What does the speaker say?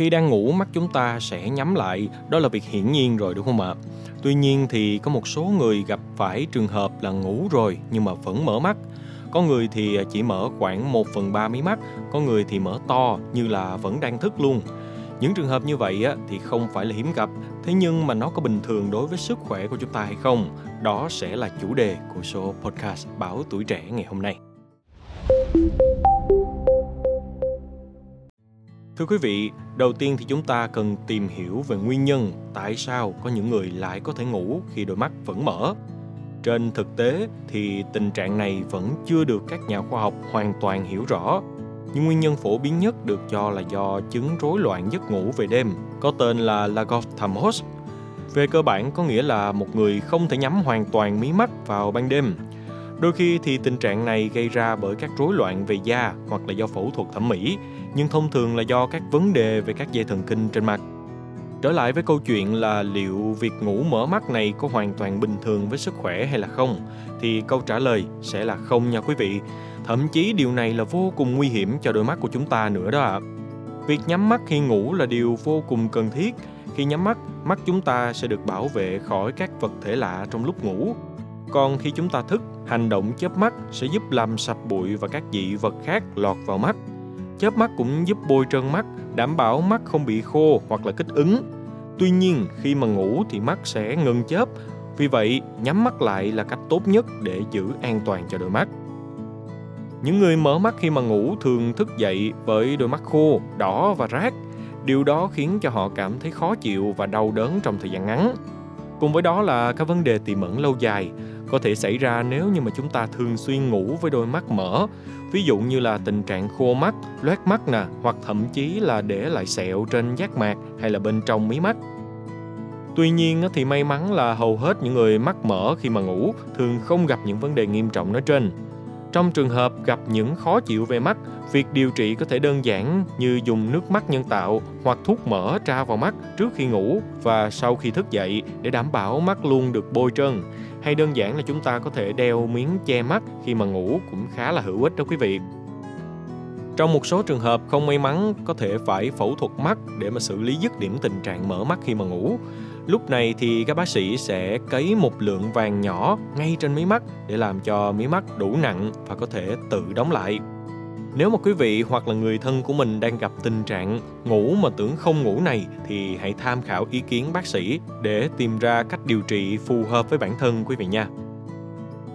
Khi đang ngủ mắt chúng ta sẽ nhắm lại, đó là việc hiển nhiên rồi đúng không ạ? Tuy nhiên thì có một số người gặp phải trường hợp là ngủ rồi nhưng mà vẫn mở mắt. Có người thì chỉ mở khoảng 1 phần 3 mí mắt, có người thì mở to như là vẫn đang thức luôn. Những trường hợp như vậy á, thì không phải là hiếm gặp, thế nhưng mà nó có bình thường đối với sức khỏe của chúng ta hay không? Đó sẽ là chủ đề của số podcast Báo Tuổi Trẻ ngày hôm nay. Thưa quý vị, đầu tiên thì chúng ta cần tìm hiểu về nguyên nhân tại sao có những người lại có thể ngủ khi đôi mắt vẫn mở. Trên thực tế thì tình trạng này vẫn chưa được các nhà khoa học hoàn toàn hiểu rõ. Nhưng nguyên nhân phổ biến nhất được cho là do chứng rối loạn giấc ngủ về đêm, có tên là Lagos-Thamhos. Về cơ bản có nghĩa là một người không thể nhắm hoàn toàn mí mắt vào ban đêm. Đôi khi thì tình trạng này gây ra bởi các rối loạn về da hoặc là do phẫu thuật thẩm mỹ, nhưng thông thường là do các vấn đề về các dây thần kinh trên mặt. Trở lại với câu chuyện là liệu việc ngủ mở mắt này có hoàn toàn bình thường với sức khỏe hay là không, thì câu trả lời sẽ là không nha quý vị. Thậm chí điều này là vô cùng nguy hiểm cho đôi mắt của chúng ta nữa đó ạ. Việc nhắm mắt khi ngủ là điều vô cùng cần thiết. Khi nhắm mắt, mắt chúng ta sẽ được bảo vệ khỏi các vật thể lạ trong lúc ngủ. Còn khi chúng ta thức, hành động chớp mắt sẽ giúp làm sạch bụi và các dị vật khác lọt vào mắt. Chớp mắt cũng giúp bôi trơn mắt, đảm bảo mắt không bị khô hoặc là kích ứng. Tuy nhiên, khi mà ngủ thì mắt sẽ ngừng chớp, vì vậy nhắm mắt lại là cách tốt nhất để giữ an toàn cho đôi mắt. Những người mở mắt khi mà ngủ thường thức dậy với đôi mắt khô, đỏ và rát. Điều đó khiến cho họ cảm thấy khó chịu và đau đớn trong thời gian ngắn. Cùng với đó là các vấn đề tiềm ẩn lâu dài có thể xảy ra nếu như mà chúng ta thường xuyên ngủ với đôi mắt mở. Ví dụ như là tình trạng khô mắt, loét mắt nè, hoặc thậm chí là để lại sẹo trên giác mạc hay là bên trong mí mắt. Tuy nhiên thì may mắn là hầu hết những người mắt mở khi mà ngủ thường không gặp những vấn đề nghiêm trọng nói trên. Trong trường hợp gặp những khó chịu về mắt, việc điều trị có thể đơn giản như dùng nước mắt nhân tạo hoặc thuốc mỡ tra vào mắt trước khi ngủ và sau khi thức dậy để đảm bảo mắt luôn được bôi trơn. Hay đơn giản là chúng ta có thể đeo miếng che mắt khi mà ngủ cũng khá là hữu ích đó quý vị. Trong một số trường hợp không may mắn, có thể phải phẫu thuật mắt để mà xử lý dứt điểm tình trạng mở mắt khi mà ngủ. Lúc này thì các bác sĩ sẽ cấy một lượng vàng nhỏ ngay trên mí mắt để làm cho mí mắt đủ nặng và có thể tự đóng lại. Nếu mà quý vị hoặc là người thân của mình đang gặp tình trạng ngủ mà tưởng không ngủ này thì hãy tham khảo ý kiến bác sĩ để tìm ra cách điều trị phù hợp với bản thân quý vị nha.